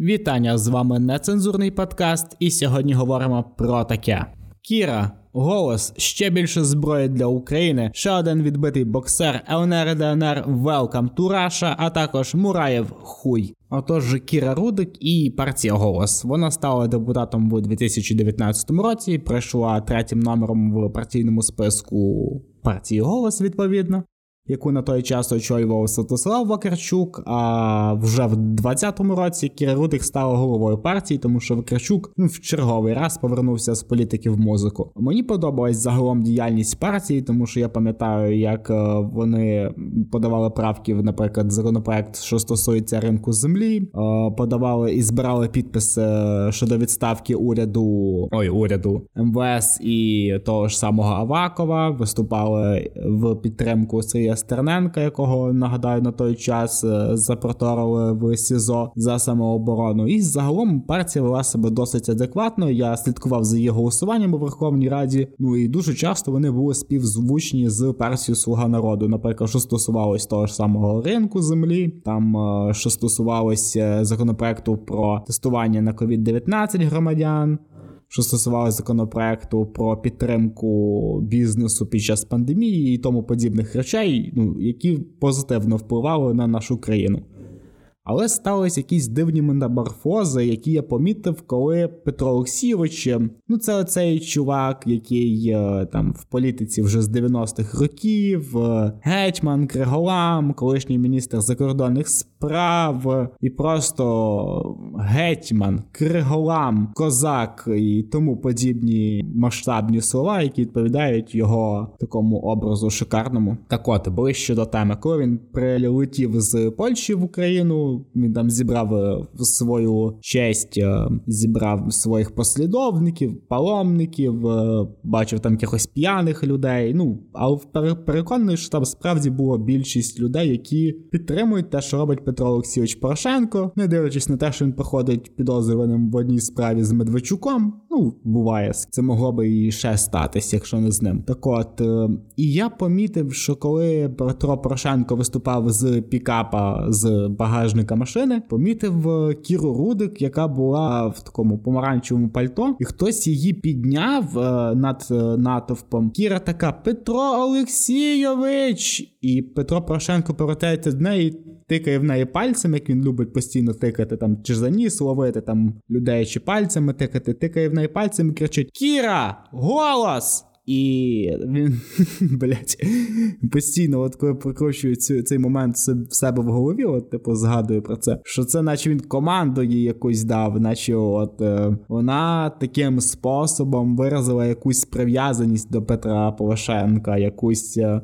Вітання з вами нецензурний подкаст, і сьогодні говоримо про таке: Кіра, голос, ще більше зброї для України, ще один відбитий боксер, ЛНР ДНР, Welcome to Russia, а також Мураєв Хуй. Отож, Кіра Рудик і партія Голос. Вона стала депутатом у 2019 році, пройшла третім номером в партійному списку партії Голос, відповідно яку на той час очолював Святослав Вакарчук. А вже в 20-му році Кіра Рудик стала головою партії, тому що Вакарчук ну, в черговий раз повернувся з політики в музику. Мені подобалась загалом діяльність партії, тому що я пам'ятаю, як е, вони подавали правки, наприклад, законопроект, що стосується ринку землі, е, подавали і збирали підписи щодо відставки уряду ой, уряду МВС і того ж самого Авакова. Виступали в підтримку Сергія Стерненка, якого нагадаю на той час е, запроторили в СІЗО за самооборону. І загалом партія вела себе досить адекватно. Я слідкував за її голосуванням у Верховній Раді. Ну і дуже часто вони були співзвучні з партією Слуга народу. Наприклад, що стосувалось того ж самого ринку землі, там е, що стосувалося законопроекту про тестування на COVID-19 громадян що стосувалося законопроекту про підтримку бізнесу під час пандемії і тому подібних речей, ну які позитивно впливали на нашу країну. Але сталися якісь дивні метаморфози, які я помітив, коли Петро Олексійович, ну це оцей чувак, який е, там в політиці вже з 90-х років, е, гетьман, Криголам, колишній міністр закордонних справ, і просто гетьман, Криголам, козак і тому подібні масштабні слова, які відповідають його такому образу шикарному. Так от ближче до теми, коли він прилетів з Польщі в Україну. Він там зібрав е, свою честь, е, зібрав своїх послідовників, паломників, е, бачив там якихось п'яних людей. Ну, але переконаний, що там справді було більшість людей, які підтримують те, що робить Петро Олексійович Порошенко, не дивлячись на те, що він проходить підозрюваним в одній справі з Медведчуком. Ну, буває, це могло би і ще статись, якщо не з ним. Так от, і я помітив, що коли Петро Порошенко виступав з пікапа з багажника машини помітив е, Кіру Рудик, яка була в такому помаранчевому пальто, і хтось її підняв е, над е, натовпом. Кіра така: Петро Олексійович! І Петро Порошенко повертається до неї. Тикає в неї пальцем, як він любить постійно тикати там чи за ніс ловити там людей, чи пальцями тикати, тикає в неї пальцем і кричить: Кіра! Голос! І він, блять, постійно, от коли прокручую цю, цей момент в себе в голові, от типу згадую про це, що це, наче він команду їй якусь дав, наче от е, вона таким способом виразила якусь прив'язаність до Петра Порошенка, якусь е,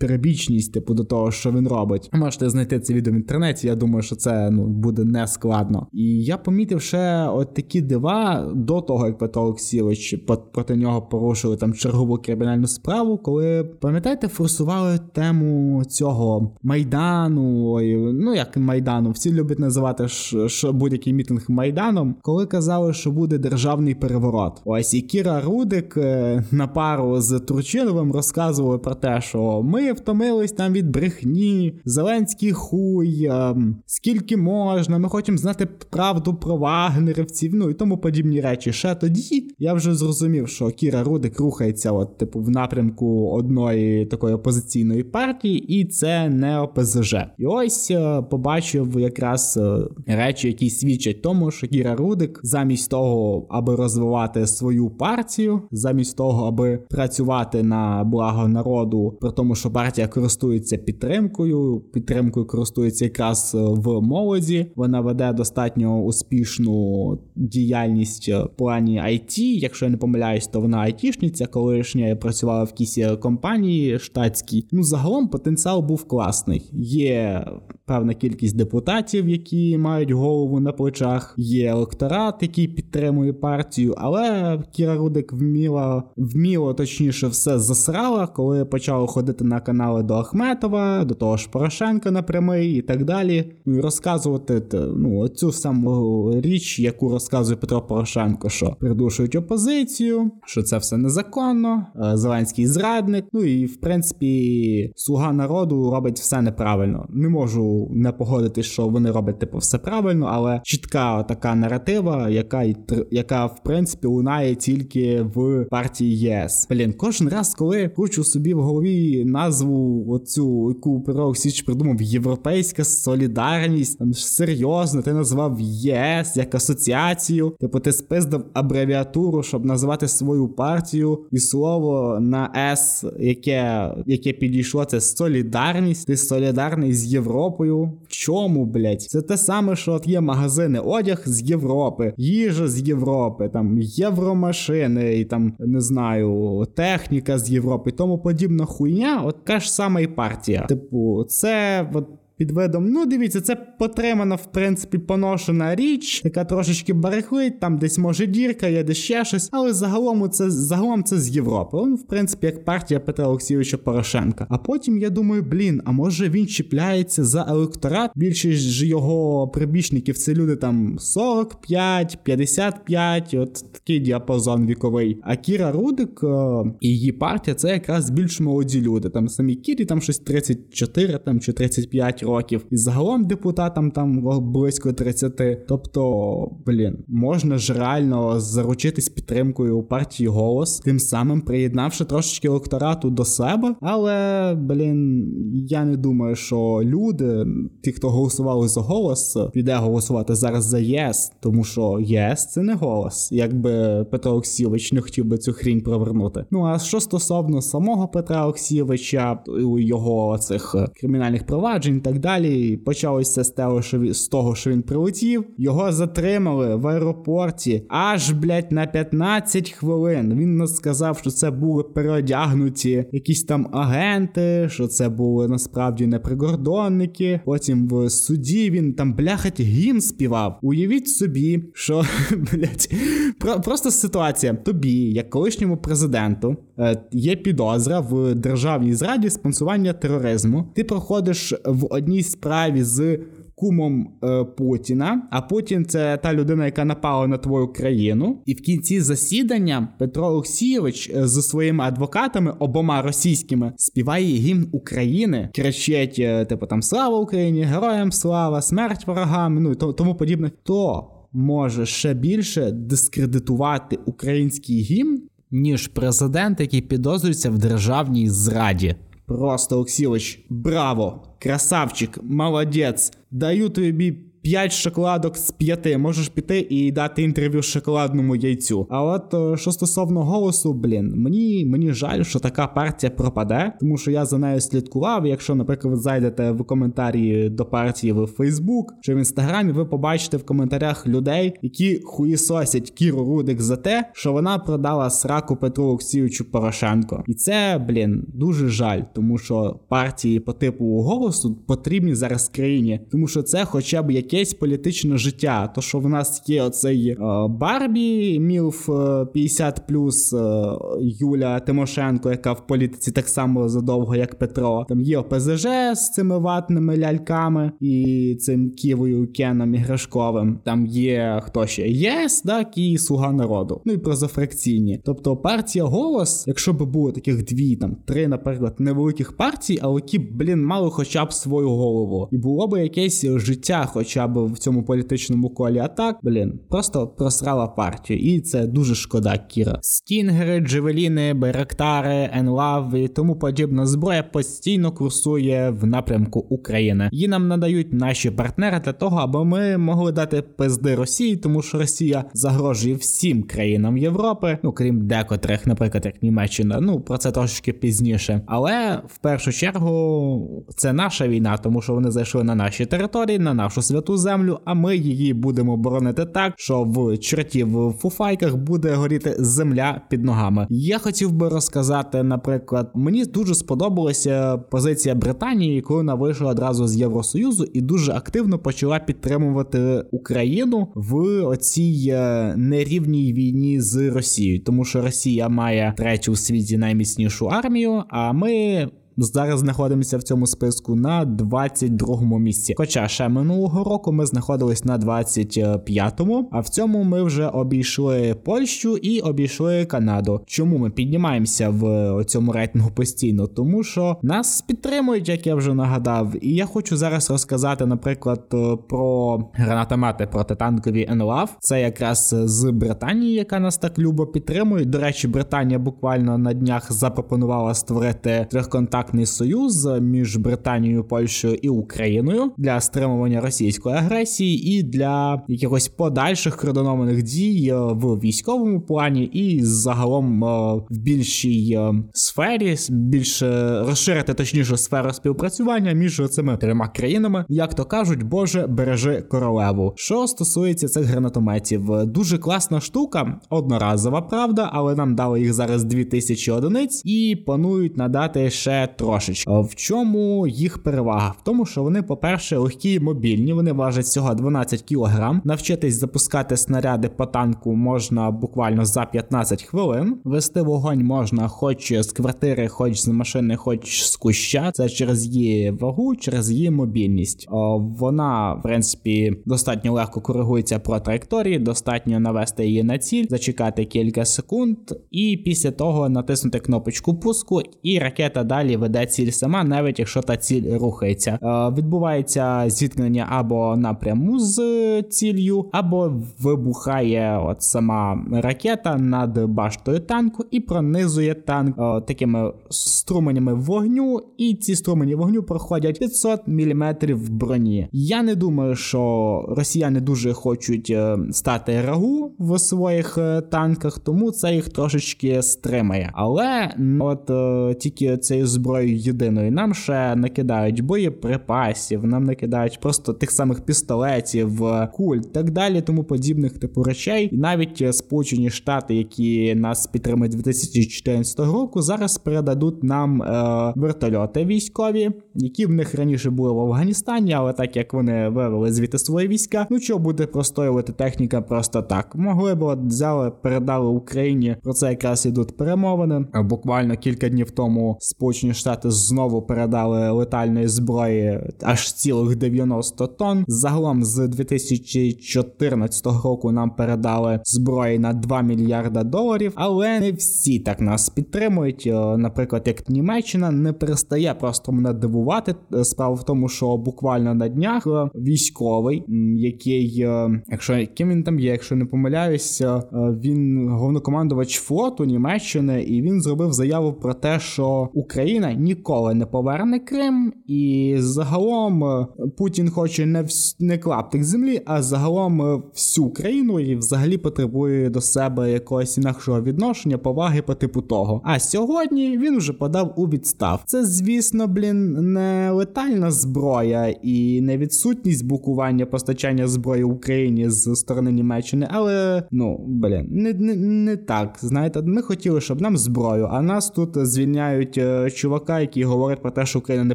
перебічність, типу, до того, що він робить. Можете знайти це відео в інтернеті. Я думаю, що це ну буде не складно. І я помітив ще от такі дива до того, як Петро Олексійович проти нього порушили там чергу чергову кримінальну справу, коли пам'ятаєте, форсували тему цього майдану, ну як майдану, всі люблять називати що будь-який мітинг майданом, коли казали, що буде державний переворот. Ось і Кіра Рудик е, на пару з Турчиновим розказували про те, що ми втомились там від брехні, Зеленський хуй, ем, скільки можна, ми хочемо знати правду про вагнерівців, ну і тому подібні речі. Ще тоді я вже зрозумів, що Кіра Рудик рухається рухається, от, типу, в напрямку одної такої опозиційної партії, і це не ОПЗЖ. І ось е, побачив якраз е, речі, які свідчать тому, що Кіра Рудик, замість того, аби розвивати свою партію, замість того, аби працювати на благо народу, при тому, що партія користується підтримкою, підтримкою користується якраз е, в молоді. Вона веде достатньо успішну діяльність в плані IT, Якщо я не помиляюсь, то вона айтішниця, коли колишня працювала в якійсь е, компанії штатській. Ну загалом потенціал був класний. Є певна кількість депутатів, які мають голову на плечах. Є електорат, який підтримує партію. Але Кіра Рудик вміла вміло, точніше, все засрала, коли почала ходити на канали до Ахметова, до того ж Порошенка напрямий і так далі. Ну розказувати ну, цю саму річ, яку розказує Петро Порошенко, що придушують опозицію, що це все незаконно. Е, Зеленський зрадник. Ну і в принципі, слуга народу робить все неправильно. Не можу не погодитись, що вони роблять типу все правильно, але чітка така наратива, яка яка в принципі лунає тільки в партії ЄС. Блін, кожен раз, коли кручу собі в голові назву оцю, яку Петро Січ придумав європейська солідарність, там серйозно, ти назвав ЄС як асоціацію. Типу, ти спиздав абревіатуру, щоб назвати свою партію, і слово на С, яке яке підійшло, це солідарність. Ти солідарний з Європою. В чому, блять? Це те саме, що от є магазини, одяг з Європи, їжа з Європи, там євромашини, і там не знаю, техніка з Європи, тому подібна хуйня. От така ж сама і партія. Типу, це от під видом, ну дивіться, це потримана, в принципі, поношена річ, яка трошечки барахлить, там десь може дірка, є десь ще щось, але загалом це загалом це з Європи. Он, в принципі, як партія Петра Олексійовича Порошенка. А потім я думаю, блін, а може він чіпляється за електорат? Більшість ж його прибічників це люди там 45, 55, от такий діапазон віковий. А Кіра Рудик о, і її партія це якраз більш молоді люди. Там самі Кірі, там щось 34 там, чи 35 років років, і загалом депутатам там близько 30. Тобто, блін, можна ж реально заручитись підтримкою у партії голос, тим самим приєднавши трошечки електорату до себе. Але, блін, я не думаю, що люди, ті, хто голосували за голос, піде голосувати зараз за ЄС, тому що ЄС це не голос, якби Петро Олексійович не хотів би цю хрінь провернути. Ну а що стосовно самого Петра Олексійовича, його цих кримінальних проваджень, так далі. Почалося з того, що він, з того, що він прилетів. Його затримали в аеропорті аж, блять, на 15 хвилин. Він нас сказав, що це були переодягнуті якісь там агенти, що це були насправді не прикордонники. Потім в суді він там бляхать гімн співав. Уявіть собі, що блять, про, просто ситуація. Тобі, як колишньому президенту, е, є підозра в державній зраді спонсування тероризму. Ти проходиш в одній одній справі з кумом е, Путіна, а Путін це та людина, яка напала на твою країну. І в кінці засідання Петро Олексійович е, зі своїми адвокатами, обома російськими, співає гімн України, кричать, е, типу там слава Україні, героям слава, смерть ворогам, ну і тому подібне. То може ще більше дискредитувати український гімн, ніж президент, який підозрюється в державній зраді. Просто Олексійович, браво! Красавчик, молодець! Даю тобі 5 шоколадок з 5. Можеш піти і дати інтерв'ю шоколадному яйцю. А от е, що стосовно голосу, блін, мені мені жаль, що така партія пропаде, тому що я за нею слідкував. Якщо, наприклад, зайдете в коментарі до партії в Фейсбук чи в інстаграмі, ви побачите в коментарях людей, які хуїсосять Кіру Рудик за те, що вона продала сраку Петру Олексійовичу Порошенко. І це, блін, дуже жаль, тому що партії по типу голосу потрібні зараз країні, тому що це, хоча б як якесь політичне життя. То, що в нас є оцей е, Барбі, Мілф 50 е, плюс е, Юля Тимошенко, яка в політиці так само задовго, як Петро. Там є ОПЗЖ з цими ватними ляльками і цим Ківою Кеном іграшковим. Там є хто ще ЄС, так і Слуга народу. Ну і прозафракційні. Тобто партія голос, якщо б було таких дві, там три, наприклад, невеликих партій, але які, блін, мали хоча б свою голову, і було б якесь життя, хоча хоча б в цьому політичному колі. А так, блін, просто просрала партію, і це дуже шкода, Кіра. Стінгери, Джевеліни, Байрактари, Енлав і тому подібна зброя постійно курсує в напрямку України. Її нам надають наші партнери для того, аби ми могли дати пизди Росії, тому що Росія загрожує всім країнам Європи, ну крім декотрих, наприклад, як Німеччина. Ну про це трошечки пізніше. Але в першу чергу це наша війна, тому що вони зайшли на наші території, на нашу святу ту землю, а ми її будемо боронити так, що в чорті в фуфайках буде горіти земля під ногами. Я хотів би розказати, наприклад, мені дуже сподобалася позиція Британії, коли вона вийшла одразу з Євросоюзу і дуже активно почала підтримувати Україну в оцій е, нерівній війні з Росією, тому що Росія має третю у світі найміцнішу армію. А ми зараз знаходимося в цьому списку на 22-му місці. Хоча ще минулого року ми знаходились на 25-му, а в цьому ми вже обійшли Польщу і обійшли Канаду. Чому ми піднімаємося в цьому рейтингу постійно? Тому що нас підтримують, як я вже нагадав, і я хочу зараз розказати, наприклад, про гранатомети протитанкові НЛАВ. Це якраз з Британії, яка нас так любо підтримує. До речі, Британія буквально на днях запропонувала створити трьохконтактний союз між Британією, Польщею і Україною для стримування російської агресії і для якихось подальших координованих дій в військовому плані, і загалом в більшій сфері більше розширити точніше сферу співпрацювання між цими трьома країнами, як то кажуть, Боже, бережи королеву. Що стосується цих гранатометів, дуже класна штука, одноразова правда, але нам дали їх зараз 2000 одиниць і планують надати ще трошечки. В чому їх перевага? В тому, що вони, по-перше, легкі і мобільні, вони важать всього 12 кг. Навчитись запускати снаряди по танку можна буквально за 15 хвилин. Вести вогонь можна хоч з квартири, хоч з машини, хоч з куща. Це через її вагу, через її мобільність. Вона, в принципі, достатньо легко коригується про траєкторії, достатньо навести її на ціль, зачекати кілька секунд, і після того натиснути кнопочку пуску, і ракета далі веде ціль сама, навіть якщо та ціль рухається. Відбувається зіткнення або напряму з ціллю, або вибухає от сама ракета над баштою танку і пронизує танк такими струменями вогню, і ці струмені вогню проходять 500 мм броні. Я не думаю, що росіяни дуже хочуть е, стати рагу в своїх е, танках, тому це їх трошечки стримає. Але от е, тільки цією зброєю єдиною нам ще накидають боєприпасів, нам накидають просто тих самих пістолетів, куль так далі, тому подібних типу речей. І навіть Сполучені Штати, які нас підтримують 2014 року, зараз передадуть нам е, вертольоти військові, які в них раніше були в Афганістані, але так як вони вивели звідти свої війська, ну що буде простоювати техніка просто так. Могли б от взяли, передали Україні. Про це якраз ідуть перемовини. Буквально кілька днів тому Сполучені Штати знову передали летальної зброї аж цілих 90 тонн. Загалом з 2014 року нам передали зброї на 2 мільярда доларів, але не всі так нас підтримують. Е, наприклад, як Німеччина не перестає просто мене дивувати. Е, справа в тому, що буквально на днях е, військовий, який, якщо яким він там є, якщо не помиляюся, він головнокомандувач флоту Німеччини, і він зробив заяву про те, що Україна ніколи не поверне Крим, і загалом Путін хоче не вс... не клаптик землі, а загалом всю країну і взагалі потребує до себе якогось інакшого відношення, поваги по типу того. А сьогодні він вже подав у відстав. Це, звісно, блін, не летальна зброя і не відсутність букування постачання зброї Україні з сторони Німеччини, але ну блін, не не, не так. Знаєте, ми хотіли, щоб нам зброю, а нас тут звільняють е, чувака, який говорить про те, що Україна не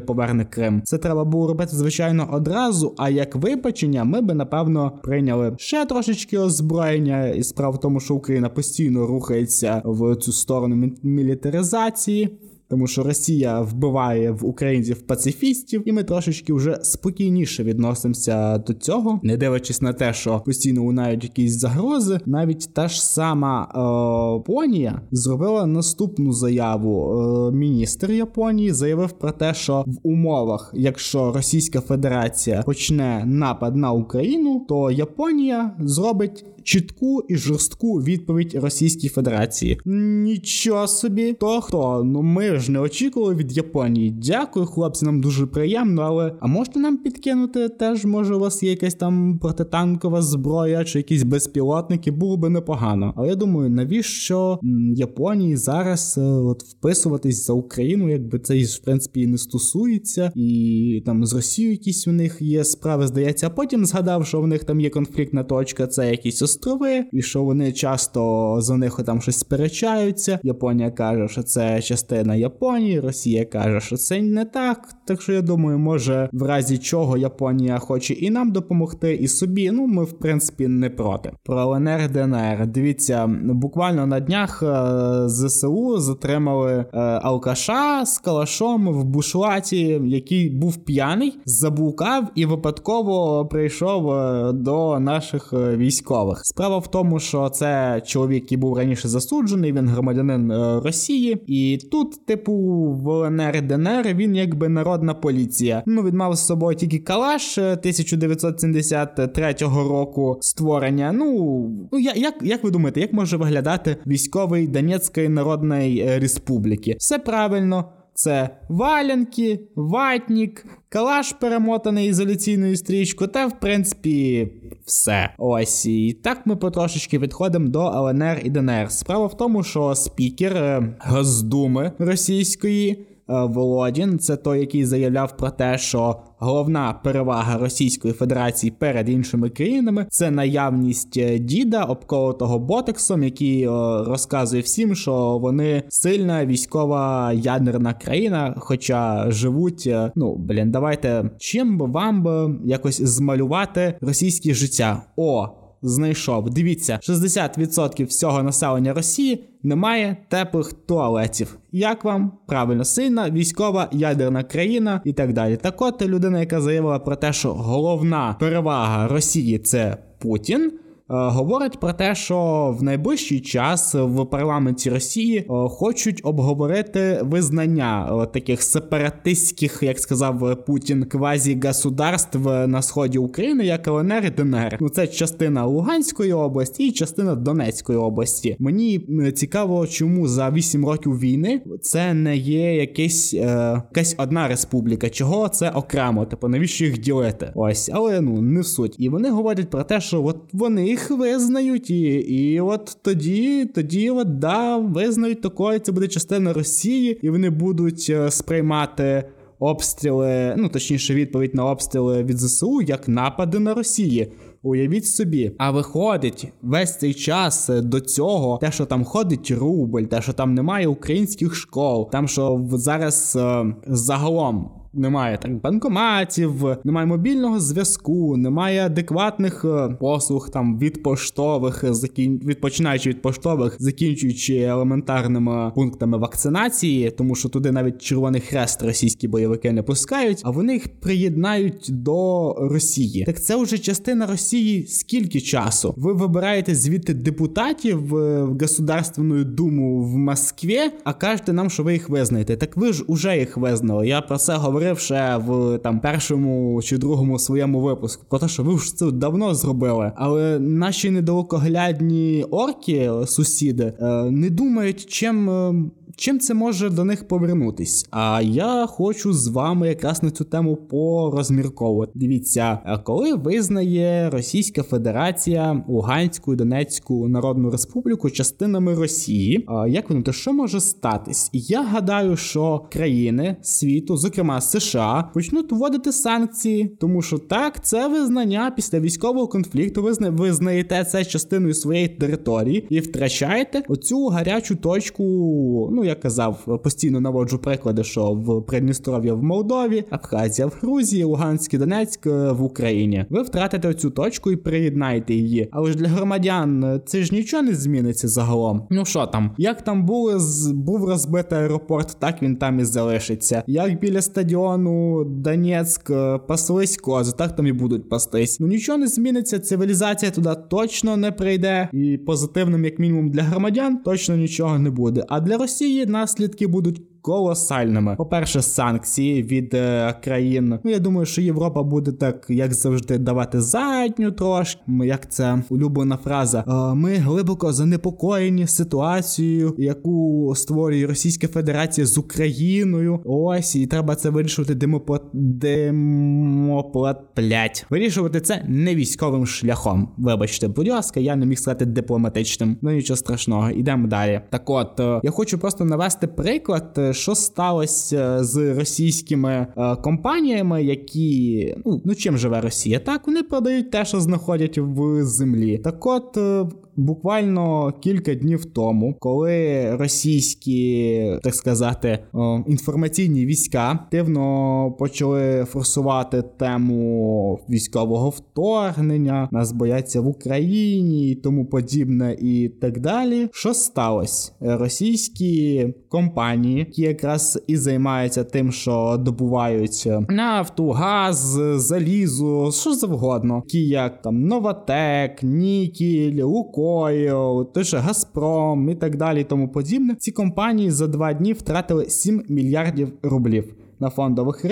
поверне Крим. Це треба було робити звичайно одразу. А як вибачення, ми би напевно прийняли ще трошечки озброєння, і справа в тому, що Україна постійно рухається в цю сторону мілітаризації тому що Росія вбиває в українців пацифістів, і ми трошечки вже спокійніше відносимося до цього, не дивлячись на те, що постійно лунають якісь загрози. Навіть та ж сама е, Японія зробила наступну заяву. Е, міністр Японії заявив про те, що в умовах, якщо Російська Федерація почне напад на Україну, то Японія зробить чітку і жорстку відповідь Російській Федерації. Нічого собі, то хто? Ну ми ж не очікували від Японії. Дякую, хлопці, нам дуже приємно, але а можете нам підкинути теж, може, у вас є якась там протитанкова зброя чи якісь безпілотники, було би непогано. Але я думаю, навіщо Японії зараз е, от вписуватись за Україну, якби це в принципі не стосується, і там з Росією якісь у них є справи, здається, а потім згадав, що в них там є конфліктна точка, це якісь острови, і що вони часто за них там щось сперечаються. Японія каже, що це частина Японії. Росія каже, що це не так. Так що я думаю, може в разі чого Японія хоче і нам допомогти, і собі. Ну ми в принципі не проти. Про ЛНР ДНР. Дивіться, буквально на днях е, ЗСУ затримали е, алкаша з калашом в бушлаті, який був п'яний, заблукав і випадково прийшов е, до наших військових. Справа в тому, що це чоловік, який був раніше засуджений, він громадянин Росії, і тут, типу, ВНР-ДНР він якби народна поліція. Ну він мав з собою тільки калаш 1973 року створення. Ну ну як як ви думаєте, як може виглядати військовий Донецької Народної е, Республіки? Все правильно. Це валянки, ватнік, калаш перемотаний ізоляційною стрічкою, та в принципі все. Ось і так ми потрошечки відходимо до ЛНР і ДНР. Справа в тому, що спікер е, Госдуми російської. Е, Володін, це той, який заявляв про те, що головна перевага Російської Федерації перед іншими країнами це наявність е, діда, обколотого ботексом, який е, розказує всім, що вони сильна військова ядерна країна, хоча живуть. Ну блін, давайте чим би вам би якось змалювати російське життя? О, знайшов. Дивіться, 60% всього населення Росії немає теплих туалетів. Як вам правильно сильна військова ядерна країна і так далі? Так от людина, яка заявила про те, що головна перевага Росії це Путін. Е, говорить про те, що в найближчий час в парламенті Росії е, хочуть обговорити визнання е, таких сепаратистських, як сказав Путін, квазі-государств на сході України, як ЛНР і ДНР. Ну це частина Луганської області і частина Донецької області. Мені цікаво, чому за 8 років війни це не є якась, е, якась одна республіка. Чого це окремо? Типу навіщо їх ділити? Ось, але ну не суть. І вони говорять про те, що от вони їх визнають, і і от тоді, тоді, от да, визнають такою, це буде частина Росії, і вони будуть е, сприймати. Обстріли, ну точніше, відповідь на обстріли від ЗСУ як напади на Росії. Уявіть собі, а виходить весь цей час е, до цього, те, що там ходить рубль, те, що там немає українських школ, там що зараз е, загалом немає так банкоматів, немає мобільного зв'язку, немає адекватних е, послуг там від поштових, закін... від починаючи від поштових, закінчуючи елементарними пунктами вакцинації, тому що туди навіть червоний хрест російські бойовики не пускають, а вони їх приєднають до Росії. Так це вже частина Росії. Скільки часу? Ви вибираєте звідти депутатів в Государственну думу в Москві, а кажете нам, що ви їх визнаєте. Так ви ж уже їх визнали. Я про це говорив говорив ще в там першому чи другому своєму випуску про те, що ви вже це давно зробили. Але наші недалекоглядні орки, сусіди, е, не думають, чим. Е, чим це може до них повернутись? А я хочу з вами якраз на цю тему порозмірковувати. Дивіться, коли визнає Російська Федерація Луганську і Донецьку Народну Республіку частинами Росії, як воно то що може статись? Я гадаю, що країни світу, зокрема США, почнуть вводити санкції, тому що так, це визнання після військового конфлікту. Ви визнаєте це частиною своєї території і втрачаєте оцю гарячу точку. Ну я казав, постійно наводжу приклади, що в Придністров'я в Молдові, Абхазія в Грузії, Луганськ, Донецьк е, в Україні. Ви втратите цю точку і приєднаєте її. Але ж для громадян е, це ж нічого не зміниться загалом. Ну що там, як там були був розбитий аеропорт, так він там і залишиться. Як біля стадіону Донецьк е, паслись кози, так там і будуть пастись. Ну нічого не зміниться. Цивілізація туди точно не прийде, і позитивним, як мінімум, для громадян точно нічого не буде. А для Росії наслідки будуть колосальними. По-перше, санкції від е, країн. Ну я думаю, що Європа буде так, як завжди, давати задню трошки. Як це улюблена фраза. Е, ми глибоко занепокоєні ситуацією, яку створює Російська Федерація з Україною. Ось і треба це вирішувати демоплат... демоплат... Вирішувати це не військовим шляхом. Вибачте, будь ласка, я не міг сказати дипломатичним. Ну нічого страшного, ідемо далі. Так, от е, я хочу просто навести приклад. Е, що сталося з російськими е, компаніями, які ну ну чим живе Росія? Так вони продають те, що знаходять в землі. Так, от. Буквально кілька днів тому, коли російські, так сказати, інформаційні війська активно почали форсувати тему військового вторгнення, нас бояться в Україні і тому подібне, і так далі. Що сталося? Російські компанії, які якраз і займаються тим, що добувають нафту, газ, залізо, що завгодно, такі як там Новатек, Нікіль, Лукойл, той же Газпром і так далі, і тому подібне. Ці компанії за два дні втратили 7 мільярдів рублів на фондових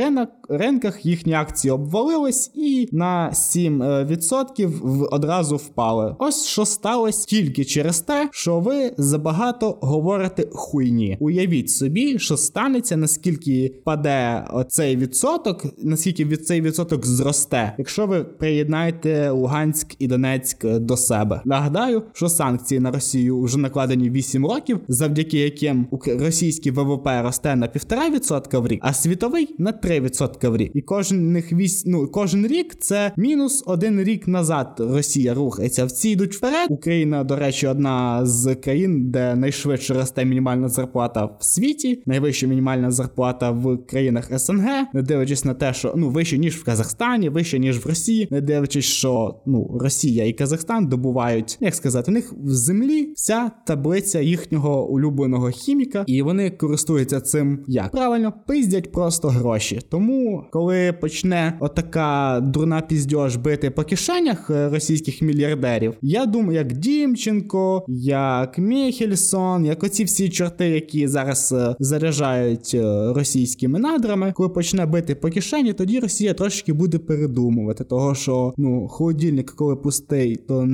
ринках їхні акції обвалились і на 7% е, одразу впали. Ось що сталося тільки через те, що ви забагато говорите хуйні. Уявіть собі, що станеться, наскільки паде цей відсоток, наскільки від цей відсоток зросте, якщо ви приєднаєте Луганськ і Донецьк до себе. Нагадаю, що санкції на Росію вже накладені 8 років, завдяки яким російський ВВП росте на 1,5% в рік, а світ світовий на 3% в рік. І кожен вісь, ну, кожен рік це мінус один рік назад. Росія рухається. Всі йдуть вперед. Україна, до речі, одна з країн, де найшвидше росте мінімальна зарплата в світі, найвища мінімальна зарплата в країнах СНГ, не дивлячись на те, що ну вище ніж в Казахстані, вище ніж в Росії, не дивлячись, що ну Росія і Казахстан добувають, як сказати, у них в землі вся таблиця їхнього улюбленого хіміка, і вони користуються цим як правильно пиздять про просто гроші. Тому, коли почне отака дурна піздьош бити по кишенях е, російських мільярдерів, я думаю, як Дімченко, як Міхельсон, як оці всі чорти, які зараз е, заряджають е, російськими надрами, коли почне бити по кишені, тоді Росія трошки буде передумувати, того що ну холодильник, коли пустий, то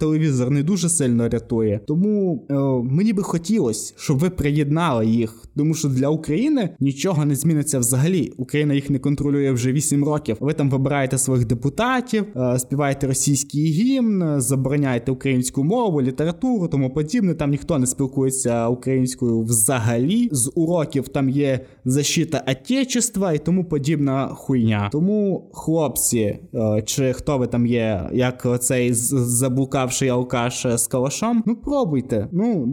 телевізор не дуже сильно рятує. Тому е, мені би хотілося, щоб ви приєднали їх, тому що для України нічого не зміниться взагалі Україна їх не контролює вже 8 років. Ви там вибираєте своїх депутатів, е, співаєте російський гімн, забороняєте українську мову, літературу, тому подібне. Там ніхто не спілкується українською взагалі. З уроків там є защита отечества і тому подібна хуйня. Тому хлопці, е, чи хто ви там є, як цей заблукавший алкаш з калашом, ну пробуйте. Ну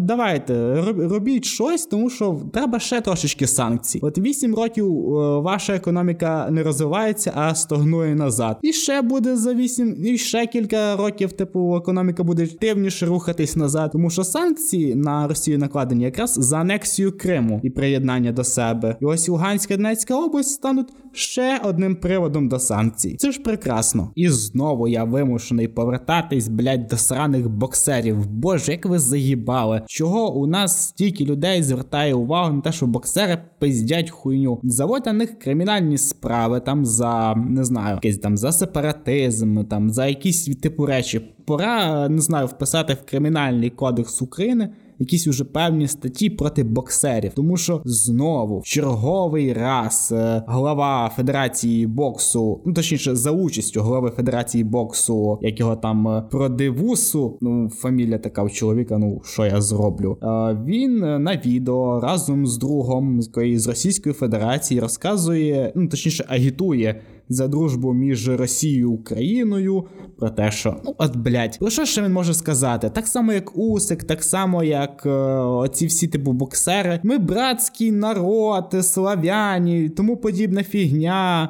давайте робіть щось, тому що треба ще трошечки санкцій. От 8 років е, ваша економіка не розвивається, а стогнує назад. І ще буде за 8, і ще кілька років, типу, економіка буде активніше рухатись назад, тому що санкції на Росію накладені якраз за анексію Криму і приєднання до себе. І ось Луганська Донецька область стануть ще одним приводом до санкцій. Це ж прекрасно. І знову я вимушений повертатись, блять, до сраних боксерів. Боже, як ви заїбали, чого у нас стільки людей звертає увагу на те, що боксери пиздять хуйню. Заводь на них кримінальні справи там за не знаю, якісь там за сепаратизм, там за якісь типу речі. Пора не знаю вписати в кримінальний кодекс України якісь уже певні статті проти боксерів, тому що знову черговий раз е, глава Федерації боксу, ну точніше, за участю голови Федерації боксу, як його там е, продивусу, ну фамілія така у чоловіка. Ну що я зроблю? Е, він на відео разом з другом з Російської Федерації розказує, ну точніше, агітує за дружбу між Росією і Україною. Про те, що ну от блять, про що ще він може сказати? Так само, як Усик, так само, як е, оці всі типу боксери. Ми братський народ, славяні, тому подібна фігня.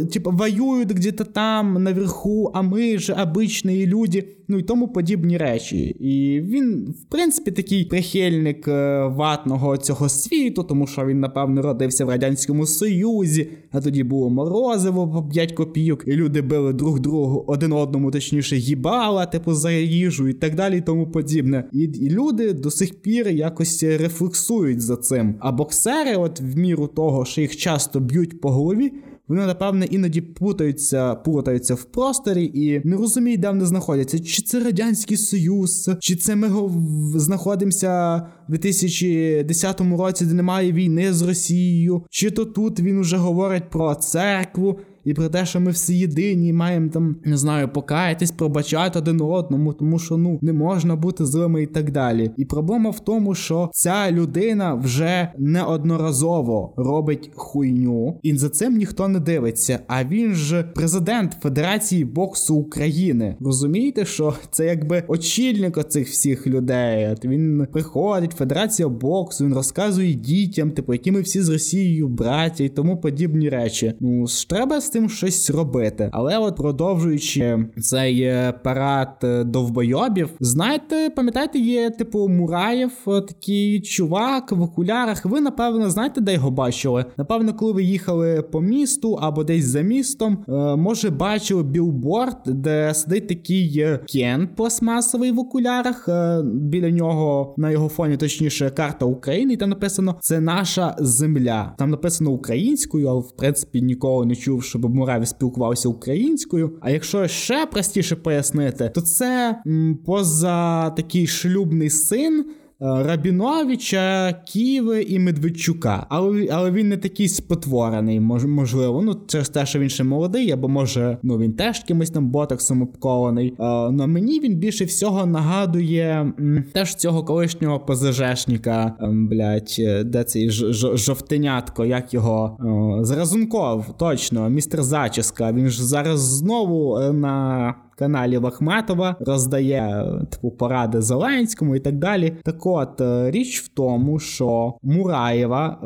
Е, типу воюють где-то там наверху, а ми ж обичні люди. Ну і тому подібні речі. І він, в принципі, такий прихильник е, ватного цього світу, тому що він, напевно, родився в Радянському Союзі, а тоді було морозиво по 5 копійок, і люди били друг другу один одному, точніше, їбала, типу, за їжу і так далі, і тому подібне. І, і люди до сих пір якось рефлексують за цим. А боксери, от в міру того, що їх часто б'ють по голові. Вони, напевне, іноді путаються, плутаються в просторі і не розуміють, де вони знаходяться. Чи це Радянський Союз, чи це ми знаходимося в 2010 році, де немає війни з Росією, чи то тут він уже говорить про церкву. І про те, що ми всі єдині, маємо там не знаю, покаятись, пробачати один одному, тому що ну не можна бути злими і так далі. І проблема в тому, що ця людина вже неодноразово робить хуйню, і за цим ніхто не дивиться. А він ж президент Федерації боксу України. Розумієте, що це якби очільник оцих всіх людей. От Він приходить, Федерація боксу, він розказує дітям, типу, які ми всі з Росією браття і тому подібні речі. Ну ж треба тим щось робити. Але от продовжуючи цей е, парад е, довбойобів, знаєте, пам'ятаєте, є типу Мураєв, е, такий чувак в окулярах. Ви напевно знаєте, де його бачили? Напевно, коли ви їхали по місту або десь за містом, може бачили білборд, де сидить такий кен пластмасовий в окулярах. Біля нього на його фоні, точніше, карта України, і там написано Це наша земля. Там написано українською, але в принципі ніколи не чув, щоб Мураєв спілкувався українською. А якщо ще простіше пояснити, то це м, поза такий шлюбний син. Е, Рабіновича, Ківи і Медведчука. Але але він не такий спотворений, мож, можливо. Ну, через те, що він ще молодий, або може ну він теж кимось там ботоксом обкований. А, ну мені він більше всього нагадує м, теж цього колишнього ПЗЖшника, блять, е, де цей ж, ж, жовтенятко, як його о, Зразунков, точно, містер Зачіска. Він ж зараз знову е, на каналі Вахметова роздає типу поради Зеленському і так далі. Так от е, річ в тому, що Мураєва,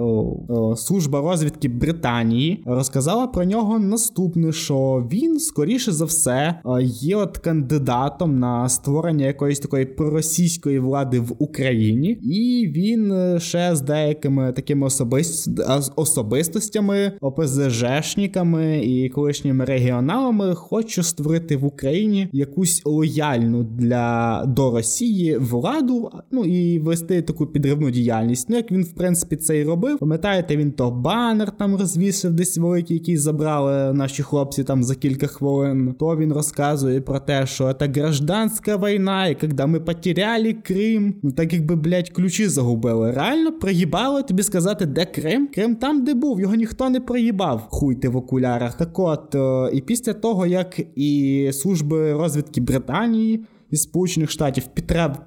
служба розвідки Британії, розказала про нього наступне: що він, скоріше за все, е, є от кандидатом на створення якоїсь такої проросійської влади в Україні, і він е, ще з деякими такими особист... особистостями, ОПЗЖшниками і колишніми регіоналами хоче створити в Україні. Україні якусь лояльну для до Росії владу, ну і вести таку підривну діяльність. Ну як він в принципі це і робив. Пам'ятаєте, він то банер там розвісив десь великий, який забрали наші хлопці там за кілька хвилин. То він розказує про те, що це гражданська війна, і коли ми потеряли Крим, ну так якби блять ключі загубили. Реально проїбало тобі сказати, де Крим? Крим там, де був, його ніхто не проїбав. Хуйте в окулярах. Так от, е, і після того, як і служби служби розвідки Британії і Сполучених Штатів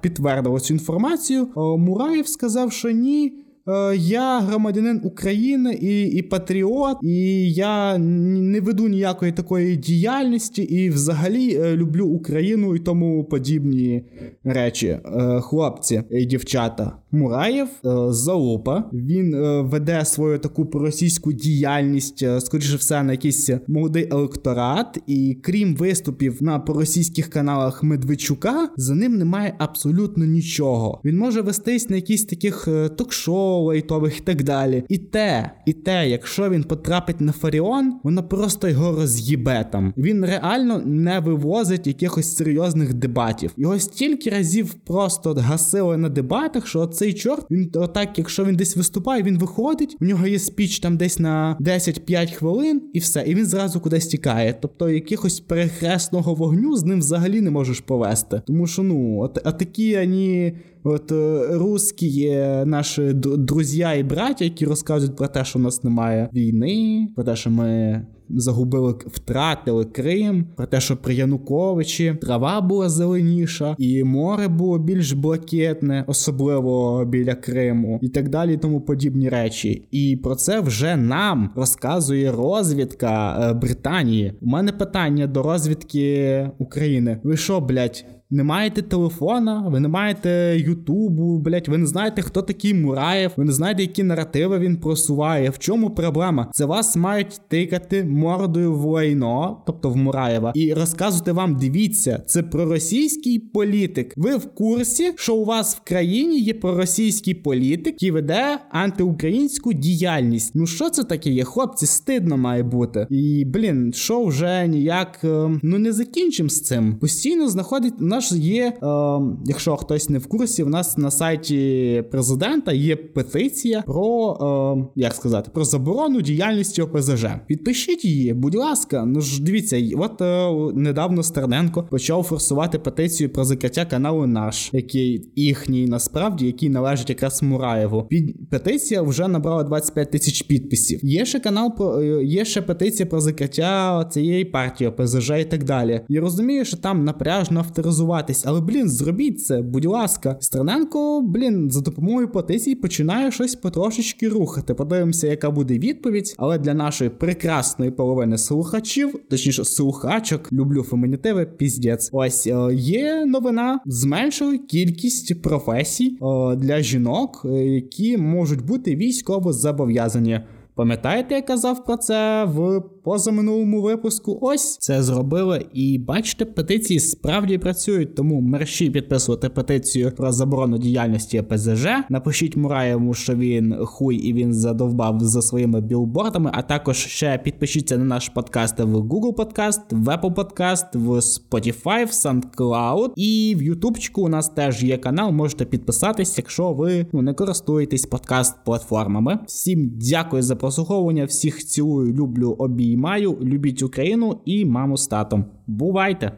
підтвердили цю інформацію. Мураєв сказав, що ні. Е, я громадянин України і і патріот, і я не веду ніякої такої діяльності, і взагалі е, люблю Україну і тому подібні речі. Е, хлопці і дівчата. Мураєв залупа. Він веде свою таку проросійську діяльність, скоріше все, на якийсь молодий електорат. І крім виступів на проросійських каналах Медведчука, за ним немає абсолютно нічого. Він може вестись на якісь таких ток-шоу лайтових і так далі. І те, і те, якщо він потрапить на Фаріон, воно просто його роз'їбе там. Він реально не вивозить якихось серйозних дебатів. Його стільки разів просто гасили на дебатах, що цей чорт, він отак, якщо він десь виступає, він виходить, у нього є спіч там десь на 10-5 хвилин, і все, і він зразу кудись тікає. Тобто якихось перехресного вогню з ним взагалі не можеш повести. Тому що ну, а такі ані от е, русські наші друзі і браття, які розказують про те, що у нас немає війни, про те, що ми загубили, втратили Крим, про те, що при Януковичі трава була зеленіша, і море було більш блакитне, особливо біля Криму, і так далі, і тому подібні речі. І про це вже нам розказує розвідка е, Британії. У мене питання до розвідки України. Ви що, блядь? Не маєте телефона, ви не маєте Ютубу, блять, ви не знаєте, хто такий Мураєв, ви не знаєте, які наративи він просуває. В чому проблема? Це вас мають тикати мордою в лайно, тобто в Мураєва, і розказувати вам: дивіться, це проросійський політик. Ви в курсі, що у вас в країні є проросійський політик, який веде антиукраїнську діяльність. Ну що це таке є? Хлопці, стидно має бути. І блін, що вже ніяк е, ну не закінчимо з цим. Постійно знаходить на нас є, е, якщо хтось не в курсі, в нас на сайті президента є петиція про е, як сказати про заборону діяльності ОПЗЖ. Підпишіть її, будь ласка. Ну ж дивіться, от е, недавно Стерненко почав форсувати петицію про закриття каналу наш, який їхній насправді, який належить якраз Мураєву. Під петиція вже набрала 25 тисяч підписів. Є ще канал про е, є ще петиція про закриття цієї партії ОПЗЖ і так далі. Я розумію, що там напряжно авторизуватись, але блін, зробіть це, будь ласка. Стерненко, блін, за допомогою петиції починає щось потрошечки рухати. Подивимося, яка буде відповідь. Але для нашої прекрасної половини слухачів, точніше, слухачок, люблю фемінітиви, піздець. Ось е, є новина, зменшили кількість професій е, для жінок, е, які можуть бути військово зобов'язані. Пам'ятаєте, я казав про це в позаминулому випуску? Ось це зробили. І бачите, петиції справді працюють, тому мерші підписувати петицію про заборону діяльності ПЗЖ. Напишіть Мураєву, що він хуй і він задовбав за своїми білбордами. А також ще підпишіться на наш подкаст в Google Podcast, в Apple Podcast, в Spotify, в SoundCloud і в Ютубчику у нас теж є канал. Можете підписатись, якщо ви ну, не користуєтесь подкаст-платформами. Всім дякую за прослуховування. Всіх цілую, люблю, обіймаю. Любіть Україну і маму з татом. Бувайте!